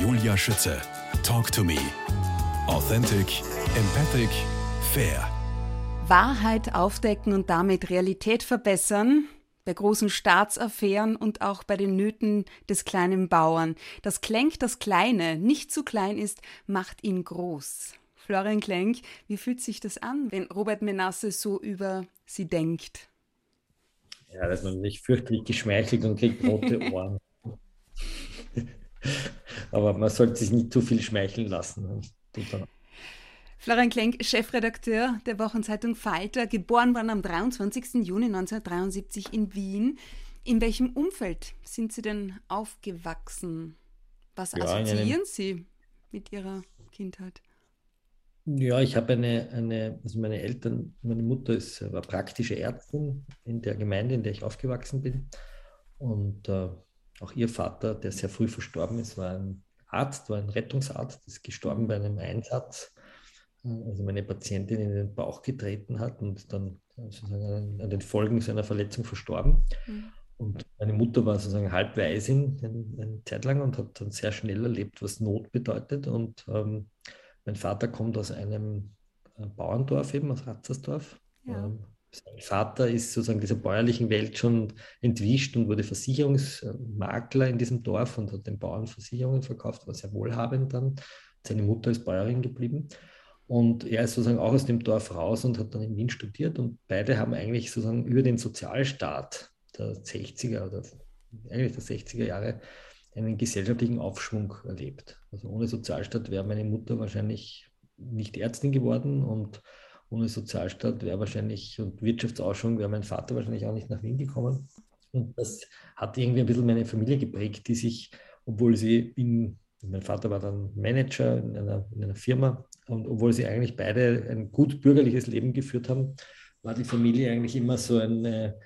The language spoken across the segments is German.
Julia Schütze. Talk to me. Authentic, empathic, fair. Wahrheit aufdecken und damit Realität verbessern bei großen Staatsaffären und auch bei den Nöten des kleinen Bauern. Das Klenk, das Kleine, nicht zu klein ist, macht ihn groß. Florian Klenk, wie fühlt sich das an, wenn Robert Menasse so über Sie denkt? Ja, dass man sich fürchterlich geschmeichelt und kriegt rote Ohren. Aber man sollte sich nicht zu viel schmeicheln lassen. Florian Klenk, Chefredakteur der Wochenzeitung Falter, geboren worden am 23. Juni 1973 in Wien. In welchem Umfeld sind Sie denn aufgewachsen? Was ja, assoziieren Sie mit Ihrer Kindheit? Ja, ich habe eine, eine, also meine Eltern, meine Mutter ist, war praktische Ärztin in der Gemeinde, in der ich aufgewachsen bin. Und äh, auch ihr Vater, der sehr früh verstorben ist, war ein Arzt, war ein Rettungsarzt, ist gestorben bei einem Einsatz. Äh, also meine Patientin in den Bauch getreten hat und dann sozusagen an den Folgen seiner Verletzung verstorben. Mhm. Und meine Mutter war sozusagen halbwaisin eine, eine Zeit lang und hat dann sehr schnell erlebt, was Not bedeutet. Und ähm, mein Vater kommt aus einem äh, Bauerndorf eben, aus Ratzersdorf. Ja. Ähm, sein Vater ist sozusagen dieser bäuerlichen Welt schon entwischt und wurde Versicherungsmakler in diesem Dorf und hat den Bauern Versicherungen verkauft, war sehr wohlhabend dann. Seine Mutter ist Bäuerin geblieben. Und er ist sozusagen auch aus dem Dorf raus und hat dann in Wien studiert. Und beide haben eigentlich sozusagen über den Sozialstaat der 60er oder eigentlich der 60er Jahre einen gesellschaftlichen Aufschwung erlebt. Also ohne Sozialstaat wäre meine Mutter wahrscheinlich nicht Ärztin geworden und ohne Sozialstaat wäre wahrscheinlich und Wirtschaftsausschwung wäre mein Vater wahrscheinlich auch nicht nach Wien gekommen. Und das hat irgendwie ein bisschen meine Familie geprägt, die sich, obwohl sie in, mein Vater war dann Manager in einer, in einer Firma und obwohl sie eigentlich beide ein gut bürgerliches Leben geführt haben, war die Familie eigentlich immer so eine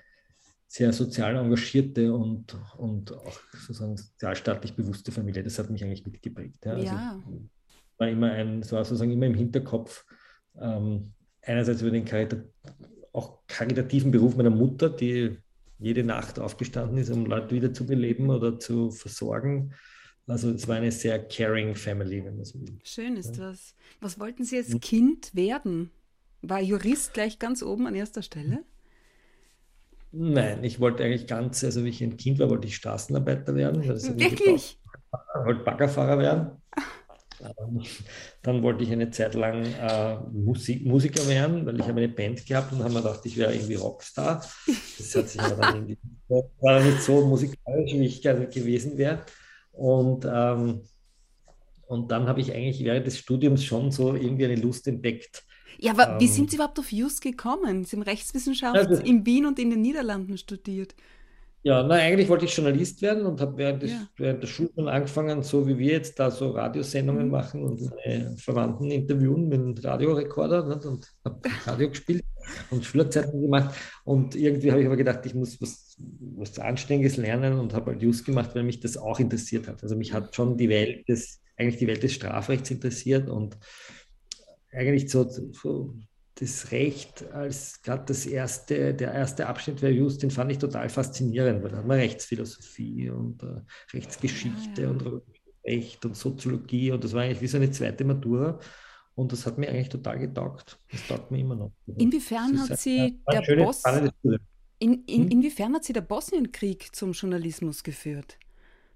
sehr sozial engagierte und, und auch sozusagen sozialstaatlich bewusste Familie. Das hat mich eigentlich mitgeprägt. Ja. Also ja. war immer ein, so sozusagen immer im Hinterkopf, ähm, einerseits über den Karita auch karitativen Beruf meiner Mutter, die jede Nacht aufgestanden ist, um Leute wieder zu beleben oder zu versorgen. Also es war eine sehr caring Family, wenn man so will. Schön ist ja. das. Was wollten Sie als Kind werden? War Jurist gleich ganz oben an erster Stelle? Nein, ich wollte eigentlich ganz, also wie ich ein Kind war, wollte ich Straßenarbeiter werden. Wirklich? Ich wollte Baggerfahrer werden. Ähm, dann wollte ich eine Zeit lang äh, Musik, Musiker werden, weil ich habe eine Band gehabt und habe mir gedacht, ich wäre irgendwie Rockstar. Das hat sich aber dann irgendwie, war nicht so musikalisch, wie ich gerne gewesen wäre. Und, ähm, und dann habe ich eigentlich während des Studiums schon so irgendwie eine Lust entdeckt, ja, aber ähm, wie sind Sie überhaupt auf Just gekommen? Sie haben Rechtswissenschaft also, in Wien und in den Niederlanden studiert. Ja, na, eigentlich wollte ich Journalist werden und habe während, ja. während der Schule angefangen, so wie wir jetzt da so Radiosendungen mhm. machen und meine Verwandten interviewen mit einem Radiorekorder ne, und habe Radio gespielt und Schülerzeiten gemacht. Und irgendwie habe ich aber gedacht, ich muss was, was Anständiges lernen und habe halt Just gemacht, weil mich das auch interessiert hat. Also mich hat schon die Welt des, eigentlich die Welt des Strafrechts interessiert und eigentlich so, so das Recht als gerade das erste, der erste Abschnitt war just, den fand ich total faszinierend, weil da hat man Rechtsphilosophie und äh, Rechtsgeschichte ja, ja. und Recht und Soziologie und das war eigentlich wie so eine zweite Matura. Und das hat mir eigentlich total getaugt. Das taugt mir immer noch. Inwiefern hat sie der schöne, Boss, in, in, hm? inwiefern hat sie der Bosnienkrieg zum Journalismus geführt?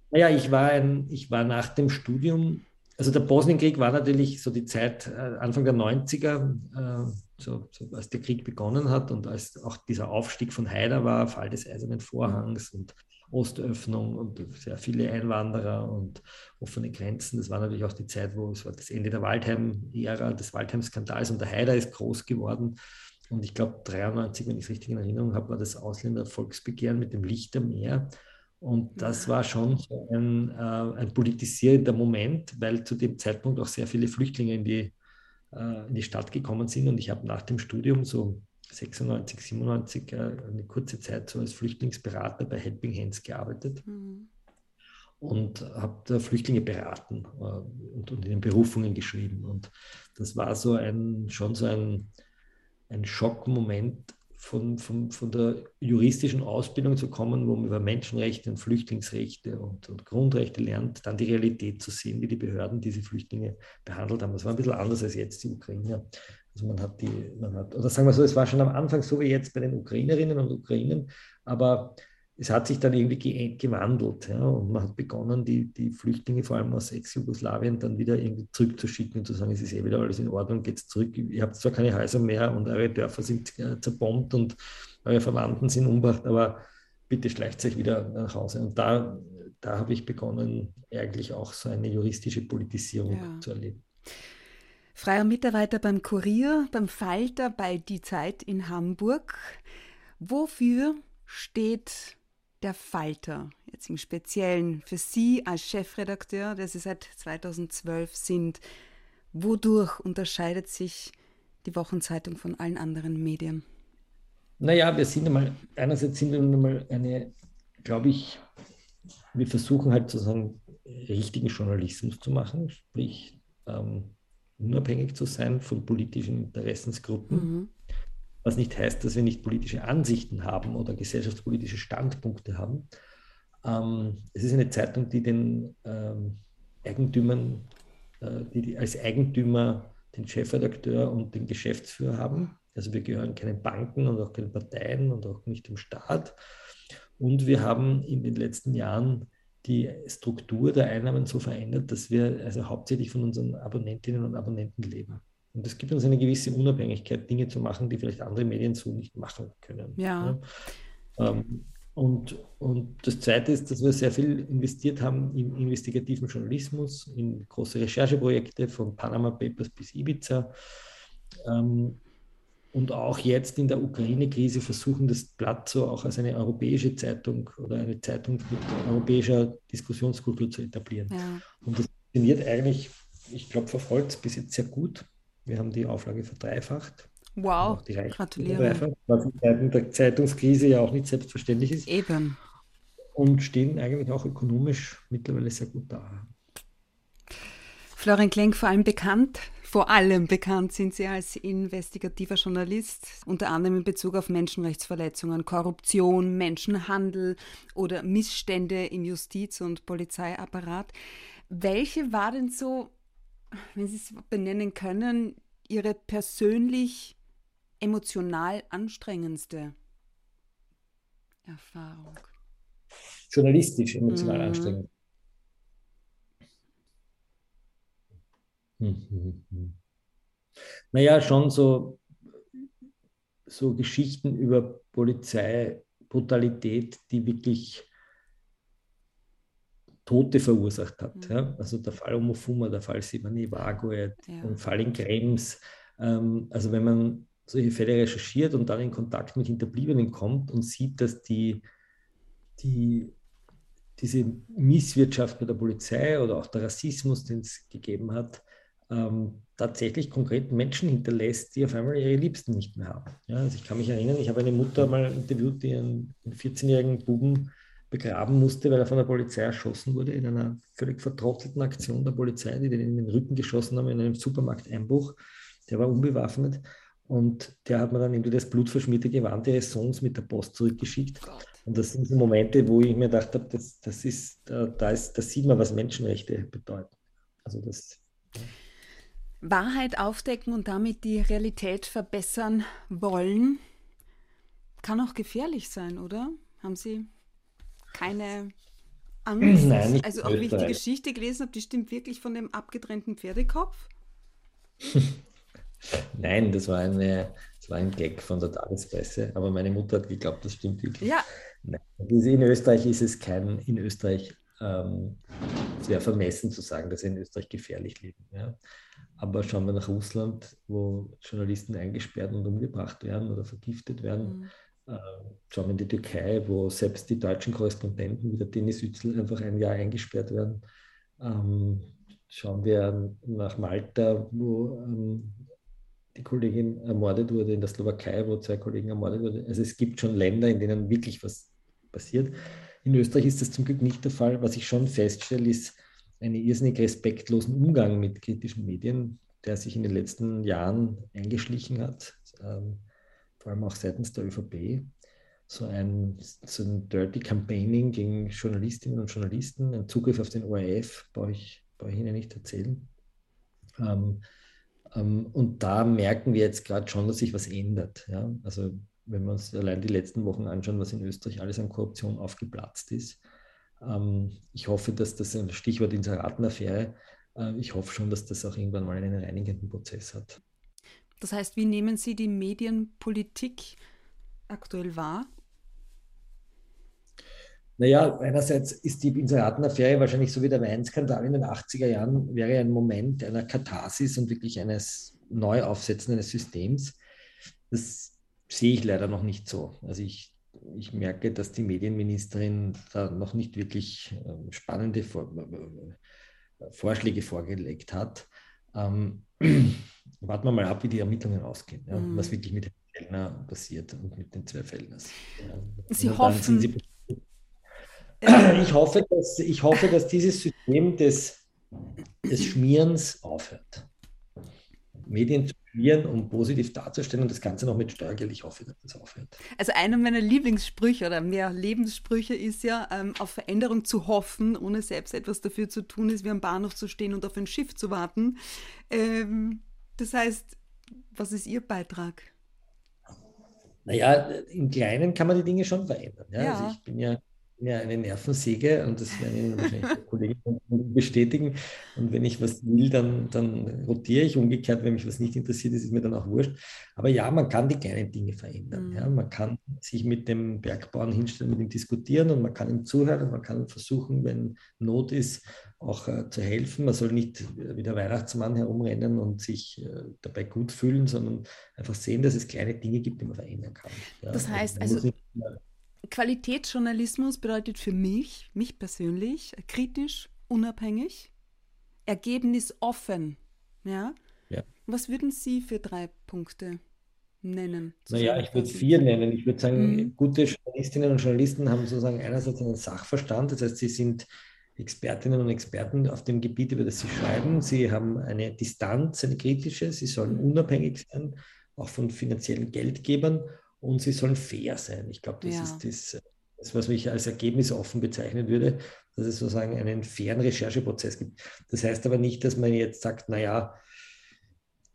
Naja, ich war, ein, ich war nach dem Studium also der Bosnienkrieg war natürlich so die Zeit äh, Anfang der 90er, äh, so, so, als der Krieg begonnen hat und als auch dieser Aufstieg von Haider war, Fall des Eisernen Vorhangs und Ostöffnung und sehr viele Einwanderer und offene Grenzen. Das war natürlich auch die Zeit, wo es war das Ende der Waldheim-Ära, des Waldheim-Skandals und der Haider ist groß geworden. Und ich glaube, 93, wenn ich es richtig in Erinnerung habe, war das Ausländer-Volksbegehren mit dem Licht am Meer. Und das war schon so ein, äh, ein politisierender Moment, weil zu dem Zeitpunkt auch sehr viele Flüchtlinge in die, äh, in die Stadt gekommen sind. Und ich habe nach dem Studium so 96, 97 äh, eine kurze Zeit so als Flüchtlingsberater bei Helping Hands gearbeitet. Mhm. Und habe Flüchtlinge beraten äh, und, und ihnen Berufungen geschrieben. Und das war so ein, schon so ein, ein Schockmoment von, von, von der juristischen Ausbildung zu kommen, wo man über Menschenrechte und Flüchtlingsrechte und, und, Grundrechte lernt, dann die Realität zu sehen, wie die Behörden diese Flüchtlinge behandelt haben. Das war ein bisschen anders als jetzt die Ukrainer. Also man hat die, man hat, oder sagen wir so, es war schon am Anfang so wie jetzt bei den Ukrainerinnen und Ukrainern, aber es hat sich dann irgendwie gewandelt ja, und man hat begonnen, die, die Flüchtlinge vor allem aus Ex-Jugoslawien dann wieder irgendwie zurückzuschicken und zu sagen, es ist eh wieder alles in Ordnung, geht zurück. Ihr habt zwar keine Häuser mehr und eure Dörfer sind äh, zerbombt und eure Verwandten sind umgebracht, aber bitte schleicht euch wieder nach Hause. Und da, da habe ich begonnen, eigentlich auch so eine juristische Politisierung ja. zu erleben. Freier Mitarbeiter beim Kurier, beim Falter, bei Die Zeit in Hamburg. Wofür steht der Falter, jetzt im Speziellen für Sie als Chefredakteur, der Sie seit 2012 sind. Wodurch unterscheidet sich die Wochenzeitung von allen anderen Medien? Naja, wir sind einmal, einerseits sind wir einmal eine, glaube ich, wir versuchen halt sozusagen richtigen Journalismus zu machen, sprich ähm, unabhängig zu sein von politischen Interessensgruppen. Mhm. Was nicht heißt, dass wir nicht politische Ansichten haben oder gesellschaftspolitische Standpunkte haben. Ähm, es ist eine Zeitung, die den ähm, Eigentümern, äh, die, die als Eigentümer den Chefredakteur und den Geschäftsführer haben. Also wir gehören keinen Banken und auch keinen Parteien und auch nicht dem Staat. Und wir haben in den letzten Jahren die Struktur der Einnahmen so verändert, dass wir also hauptsächlich von unseren Abonnentinnen und Abonnenten leben. Und es gibt uns eine gewisse Unabhängigkeit, Dinge zu machen, die vielleicht andere Medien so nicht machen können. Ja. ja. Ähm, und, und das Zweite ist, dass wir sehr viel investiert haben in investigativen Journalismus, in große Rechercheprojekte von Panama Papers bis Ibiza. Ähm, und auch jetzt in der Ukraine-Krise versuchen, das Blatt so auch als eine europäische Zeitung oder eine Zeitung mit europäischer Diskussionskultur zu etablieren. Ja. Und das funktioniert eigentlich, ich glaube, verfolgt bis jetzt sehr gut. Wir haben die Auflage verdreifacht. Wow, gratuliere. Was in Zeiten der Zeitungskrise ja auch nicht selbstverständlich ist. Eben. Und stehen eigentlich auch ökonomisch mittlerweile sehr gut da. Florian Klenk, vor allem bekannt, vor allem bekannt sind Sie als investigativer Journalist, unter anderem in Bezug auf Menschenrechtsverletzungen, Korruption, Menschenhandel oder Missstände im Justiz- und Polizeiapparat. Welche war denn so wenn Sie es benennen können, Ihre persönlich emotional anstrengendste Erfahrung? Journalistisch emotional mhm. anstrengend. Mhm. Naja, schon so, so Geschichten über Polizeibrutalität, die wirklich Tote verursacht hat. Mhm. Ja? Also der Fall Omofuma, der Fall Simani Vagoet, ja. der Fall in Krems. Ähm, also wenn man solche Fälle recherchiert und dann in Kontakt mit Hinterbliebenen kommt und sieht, dass die, die, diese Misswirtschaft bei der Polizei oder auch der Rassismus, den es gegeben hat, ähm, tatsächlich konkret Menschen hinterlässt, die auf einmal ihre Liebsten nicht mehr haben. Ja, also ich kann mich erinnern, ich habe eine Mutter mal interviewt, die einen 14-jährigen Buben begraben musste, weil er von der Polizei erschossen wurde in einer völlig vertrottelten Aktion der Polizei, die den in den Rücken geschossen haben in einem Supermarkteinbruch. Der war unbewaffnet und der hat mir dann irgendwie das blutverschmierte Gewand ihres Sohns mit der Post zurückgeschickt. Gott. Und das sind so Momente, wo ich mir gedacht habe, das, das ist, da, ist, da sieht man, was Menschenrechte bedeuten. Also das. Wahrheit aufdecken und damit die Realität verbessern wollen, kann auch gefährlich sein, oder? Haben Sie keine Angst? Nein, also auch wie ich die Geschichte gelesen habe, die stimmt wirklich von dem abgetrennten Pferdekopf? Nein, das war, eine, das war ein Gag von der Tagespresse, aber meine Mutter hat geglaubt, das stimmt wirklich. Ja. Nein, in Österreich ist es kein, in Österreich ähm, es wäre vermessen zu sagen, dass sie in Österreich gefährlich leben. Ja. Aber schauen wir nach Russland, wo Journalisten eingesperrt und umgebracht werden oder vergiftet werden. Mhm. Äh, schauen wir in die Türkei, wo selbst die deutschen Korrespondenten wie der Dennis Yücel einfach ein Jahr eingesperrt werden. Ähm, schauen wir nach Malta, wo ähm, die Kollegin ermordet wurde, in der Slowakei, wo zwei Kollegen ermordet wurden. Also es gibt schon Länder, in denen wirklich was passiert. In Österreich ist das zum Glück nicht der Fall. Was ich schon feststelle, ist einen irrsinnig respektlosen Umgang mit kritischen Medien, der sich in den letzten Jahren eingeschlichen hat. Ähm, vor allem auch seitens der ÖVP, so ein, so ein Dirty Campaigning gegen Journalistinnen und Journalisten. Ein Zugriff auf den ORF brauche ich, brauche ich Ihnen nicht erzählen. Ähm, ähm, und da merken wir jetzt gerade schon, dass sich was ändert. Ja? Also wenn wir uns allein die letzten Wochen anschauen, was in Österreich alles an Korruption aufgeplatzt ist. Ähm, ich hoffe, dass das ein Stichwort Inseratenaffäre, äh, ich hoffe schon, dass das auch irgendwann mal einen reinigenden Prozess hat. Das heißt, wie nehmen Sie die Medienpolitik aktuell wahr? Naja, einerseits ist die Inseratenaffäre wahrscheinlich so wie der Weinskandal in den 80er Jahren, wäre ein Moment einer Katharsis und wirklich eines Neuaufsetzen eines Systems. Das sehe ich leider noch nicht so. Also ich, ich merke, dass die Medienministerin da noch nicht wirklich ähm, spannende Vor äh, Vorschläge vorgelegt hat. Ähm, warten wir mal ab, wie die Ermittlungen ausgehen, ja, mhm. was wirklich mit den Fellner passiert und mit den zwei Fellners. Ja. Sie hoffen. Sie ich, hoffe, dass, ich hoffe, dass dieses System des, des Schmierens aufhört. Medien zu schmieren, um positiv darzustellen und das Ganze noch mit Steuergeld. Ich hoffe, dass das aufhört. Also einer meiner Lieblingssprüche oder mehr Lebenssprüche ist ja, ähm, auf Veränderung zu hoffen, ohne selbst etwas dafür zu tun, ist wie am Bahnhof zu stehen und auf ein Schiff zu warten. Ähm, das heißt, was ist Ihr Beitrag? Naja, im Kleinen kann man die Dinge schon verändern. Ja? ja. Also ich bin ja ja eine Nervensäge und das werden Ihnen wahrscheinlich die Kollegen bestätigen. Und wenn ich was will, dann, dann rotiere ich. Umgekehrt, wenn mich was nicht interessiert, ist es mir dann auch wurscht. Aber ja, man kann die kleinen Dinge verändern. Mhm. Ja. Man kann sich mit dem Bergbauern hinstellen, mit ihm diskutieren und man kann ihm zuhören man kann versuchen, wenn Not ist, auch äh, zu helfen. Man soll nicht wie der Weihnachtsmann herumrennen und sich äh, dabei gut fühlen, sondern einfach sehen, dass es kleine Dinge gibt, die man verändern kann. Ja. Das heißt also, Qualitätsjournalismus bedeutet für mich, mich persönlich, kritisch, unabhängig, ergebnisoffen. Ja? ja. Was würden Sie für drei Punkte nennen? Naja, ich würde vier nennen. Ich würde sagen, mhm. gute Journalistinnen und Journalisten haben sozusagen einerseits einen Sachverstand, das heißt, sie sind Expertinnen und Experten auf dem Gebiet, über das sie schreiben. Sie haben eine Distanz, eine kritische, sie sollen unabhängig sein, auch von finanziellen Geldgebern und sie sollen fair sein. Ich glaube, das ja. ist das, das, was ich als Ergebnis offen bezeichnen würde, dass es sozusagen einen fairen Rechercheprozess gibt. Das heißt aber nicht, dass man jetzt sagt, naja,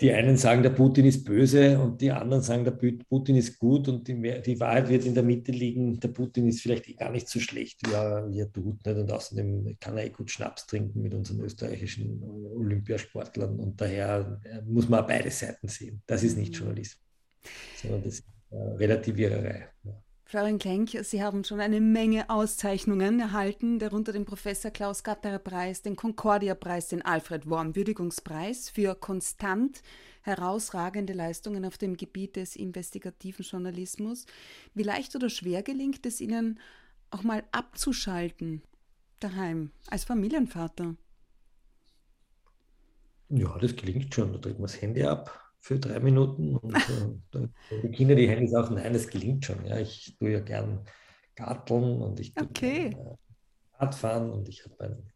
die einen sagen, der Putin ist böse und die anderen sagen, der Putin ist gut und die, die Wahrheit wird in der Mitte liegen, der Putin ist vielleicht eh gar nicht so schlecht, wie er, wie er tut. Nicht? Und außerdem kann er eh gut Schnaps trinken mit unseren österreichischen Olympiasportlern und daher äh, muss man beide Seiten sehen. Das ist nicht mhm. Journalismus, sondern das ist äh, Relativiererei. Florian Klenk, Sie haben schon eine Menge Auszeichnungen erhalten, darunter den Professor Klaus Gatterer Preis, den Concordia-Preis, den Alfred Worm Würdigungspreis für konstant herausragende Leistungen auf dem Gebiet des investigativen Journalismus. Wie leicht oder schwer gelingt es Ihnen, auch mal abzuschalten daheim als Familienvater? Ja, das gelingt schon. Da drückt man das Handy ab, für drei Minuten und äh, die Kinder, die Handys auch, nein, das gelingt schon. Ja, ich tue ja gern Garteln und ich tue okay. gern, äh, Radfahren und ich habe ein,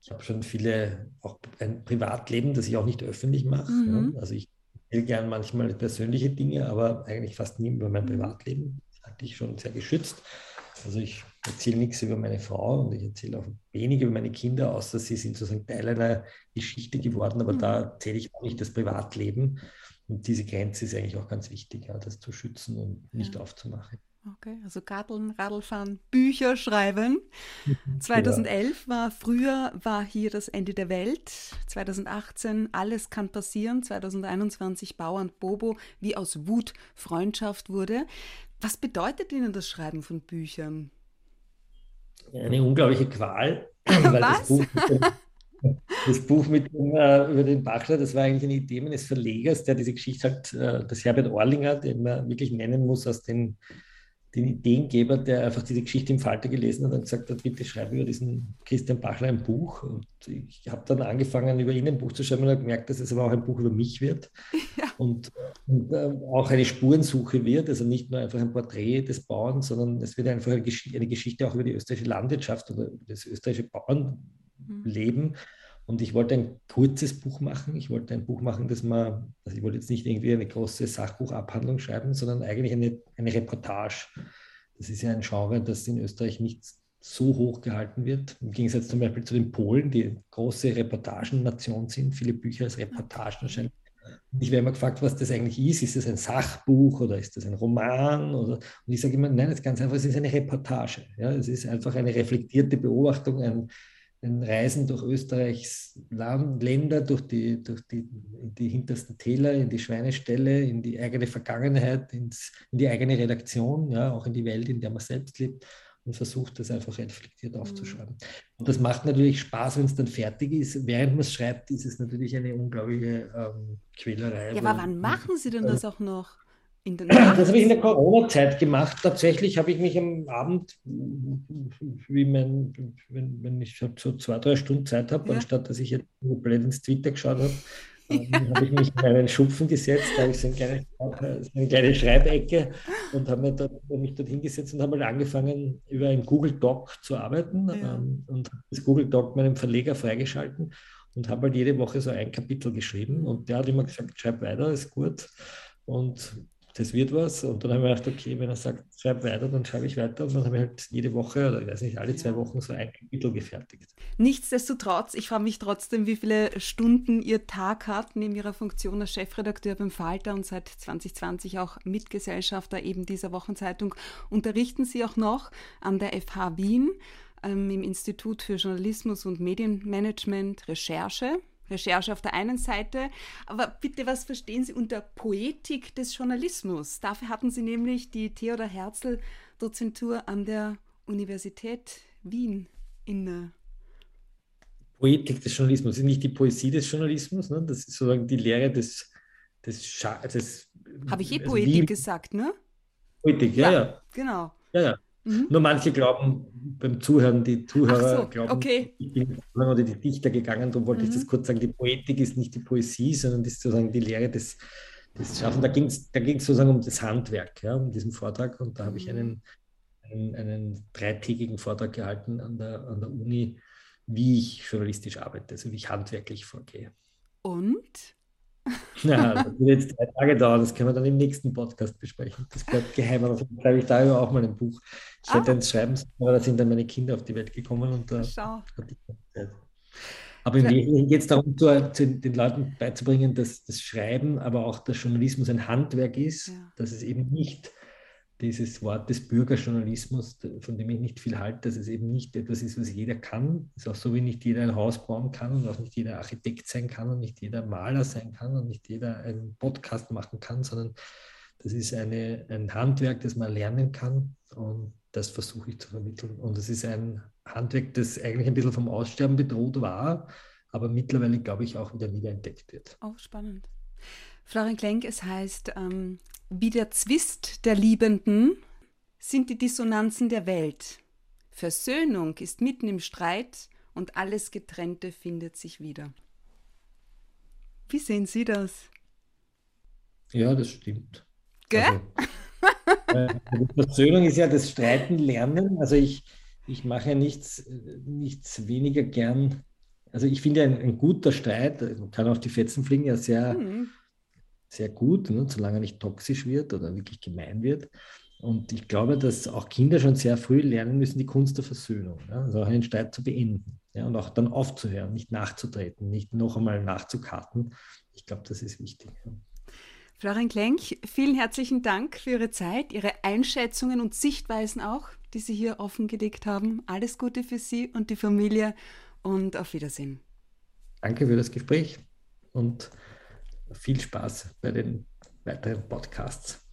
ich habe schon viele, auch ein Privatleben, das ich auch nicht öffentlich mache. Mhm. Ja. Also ich will gern manchmal persönliche Dinge, aber eigentlich fast nie über mein mhm. Privatleben. Das halte ich schon sehr geschützt. Also ich erzähle nichts über meine Frau und ich erzähle auch wenig über meine Kinder, außer sie sind sozusagen Teil einer Geschichte geworden, aber mhm. da erzähle ich auch nicht das Privatleben. Und diese Grenze ist eigentlich auch ganz wichtig, ja, das zu schützen und nicht ja. aufzumachen. Okay, also Garteln, Radlfahren, Bücher schreiben. 2011 ja. war früher war hier das Ende der Welt. 2018 alles kann passieren. 2021 Bauern Bobo wie aus Wut Freundschaft wurde. Was bedeutet Ihnen das Schreiben von Büchern? Eine unglaubliche Qual. Weil Was? Das Buch, das Buch mit dem, äh, über den Bachler, das war eigentlich eine Idee meines Verlegers, der diese Geschichte hat, äh, das Herbert Orlinger, den man wirklich nennen muss aus den den Ideengeber, der einfach diese Geschichte im Falter gelesen hat und gesagt hat, bitte schreibe über diesen Christian Bachler ein Buch. Und ich habe dann angefangen, über ihn ein Buch zu schreiben und habe gemerkt, dass es aber auch ein Buch über mich wird ja. und, und äh, auch eine Spurensuche wird. Also nicht nur einfach ein Porträt des Bauern, sondern es wird einfach eine, Gesch eine Geschichte auch über die österreichische Landwirtschaft oder das österreichische Bauernleben. Mhm Und ich wollte ein kurzes Buch machen. Ich wollte ein Buch machen, das man, also ich wollte jetzt nicht irgendwie eine große Sachbuchabhandlung schreiben, sondern eigentlich eine, eine Reportage. Das ist ja ein Genre, das in Österreich nicht so hoch gehalten wird. Im Gegensatz zum Beispiel zu den Polen, die große Reportagennation sind, viele Bücher als Reportagen erscheinen. Ich werde immer gefragt, was das eigentlich ist. Ist das ein Sachbuch oder ist das ein Roman? Oder, und ich sage immer, nein, es ist ganz einfach, es ist eine Reportage. Ja, es ist einfach eine reflektierte Beobachtung, ein, ein Reisen durch Österreichs Land, Länder, durch, die, durch die, die hintersten Täler, in die Schweineställe, in die eigene Vergangenheit, ins, in die eigene Redaktion, ja, auch in die Welt, in der man selbst lebt und versucht, das einfach reflektiert mhm. aufzuschreiben. Und das macht natürlich Spaß, wenn es dann fertig ist. Während man es schreibt, ist es natürlich eine unglaubliche ähm, Quälerei. Ja, aber wann machen Sie denn das auch noch? Das habe ich in der Corona-Zeit gemacht. Tatsächlich habe ich mich am Abend, wie mein, wenn, wenn ich so zwei, drei Stunden Zeit habe, ja. anstatt dass ich jetzt blöd ins Twitter geschaut habe, ähm, habe ich mich in einen Schupfen gesetzt, da habe ich so eine kleine, so eine kleine Schreibecke und habe mich, mich dort hingesetzt und habe mal angefangen, über ein Google Doc zu arbeiten ja. ähm, und das Google Doc meinem Verleger freigeschalten und habe halt jede Woche so ein Kapitel geschrieben und der hat immer gesagt, schreib weiter, ist gut. Und das wird was. Und dann haben wir gedacht, okay, wenn er sagt, schreib weiter, dann schreibe ich weiter. Und dann habe ich halt jede Woche oder ich weiß nicht, alle zwei Wochen so ein Kapitel gefertigt. Nichtsdestotrotz, ich frage mich trotzdem, wie viele Stunden Ihr Tag hat neben Ihrer Funktion als Chefredakteur beim Falter und seit 2020 auch Mitgesellschafter eben dieser Wochenzeitung. Unterrichten Sie auch noch an der FH Wien ähm, im Institut für Journalismus und Medienmanagement Recherche Recherche auf der einen Seite, aber bitte, was verstehen Sie unter Poetik des Journalismus? Dafür hatten Sie nämlich die Theodor Herzl Dozentur an der Universität Wien inne. Poetik des Journalismus ist nicht die Poesie des Journalismus, ne? das ist sozusagen die Lehre des, des, des Habe ich eh also Poetik gesagt, ne? Poetik, ja, ja. ja. Genau. Ja, ja. Mhm. Nur manche glauben beim Zuhören, die Zuhörer so, glauben, okay. ich bin oder die Dichter gegangen, darum wollte mhm. ich das kurz sagen, die Poetik ist nicht die Poesie, sondern ist sozusagen die Lehre des, des Schaffens. Da ging es da sozusagen um das Handwerk, ja, um diesen Vortrag und da habe ich mhm. einen, einen, einen, dreitägigen Vortrag gehalten an der, an der Uni, wie ich journalistisch arbeite, also wie ich handwerklich vorgehe. Und? Ja, das wird jetzt drei Tage dauern, das können wir dann im nächsten Podcast besprechen. Das bleibt geheim, aber vielleicht schreibe ich darüber auch mal ein Buch. Ich ah. hätte eins schreiben sollen, aber da sind dann meine Kinder auf die Welt gekommen und da Schau. hatte ich Zeit. Aber im Wesentlichen geht es darum, zu, zu, den Leuten beizubringen, dass das Schreiben, aber auch der Journalismus ein Handwerk ist, ja. dass es eben nicht dieses Wort des Bürgerjournalismus, von dem ich nicht viel halte, dass es eben nicht etwas ist, was jeder kann. Es ist auch so, wie nicht jeder ein Haus bauen kann und auch nicht jeder Architekt sein kann und nicht jeder Maler sein kann und nicht jeder einen Podcast machen kann, sondern das ist eine, ein Handwerk, das man lernen kann und das versuche ich zu vermitteln. Und es ist ein Handwerk, das eigentlich ein bisschen vom Aussterben bedroht war, aber mittlerweile, glaube ich, auch wieder wiederentdeckt wird. Auch spannend. Florian Klenk, es heißt, ähm, wie der Zwist der Liebenden sind die Dissonanzen der Welt. Versöhnung ist mitten im Streit und alles Getrennte findet sich wieder. Wie sehen Sie das? Ja, das stimmt. Gell? Also, äh, Versöhnung ist ja das Streiten lernen. Also ich, ich mache nichts, nichts weniger gern. Also ich finde ein, ein guter Streit, man kann auf die Fetzen fliegen, ja sehr, mhm sehr gut, ne, solange er nicht toxisch wird oder wirklich gemein wird. Und ich glaube, dass auch Kinder schon sehr früh lernen müssen, die Kunst der Versöhnung. Ja? Also auch einen Streit zu beenden ja? und auch dann aufzuhören, nicht nachzutreten, nicht noch einmal nachzukarten. Ich glaube, das ist wichtig. Ja. Florian Klenk, vielen herzlichen Dank für Ihre Zeit, Ihre Einschätzungen und Sichtweisen auch, die Sie hier offengelegt haben. Alles Gute für Sie und die Familie und auf Wiedersehen. Danke für das Gespräch und viel Spaß bei den weiteren Podcasts.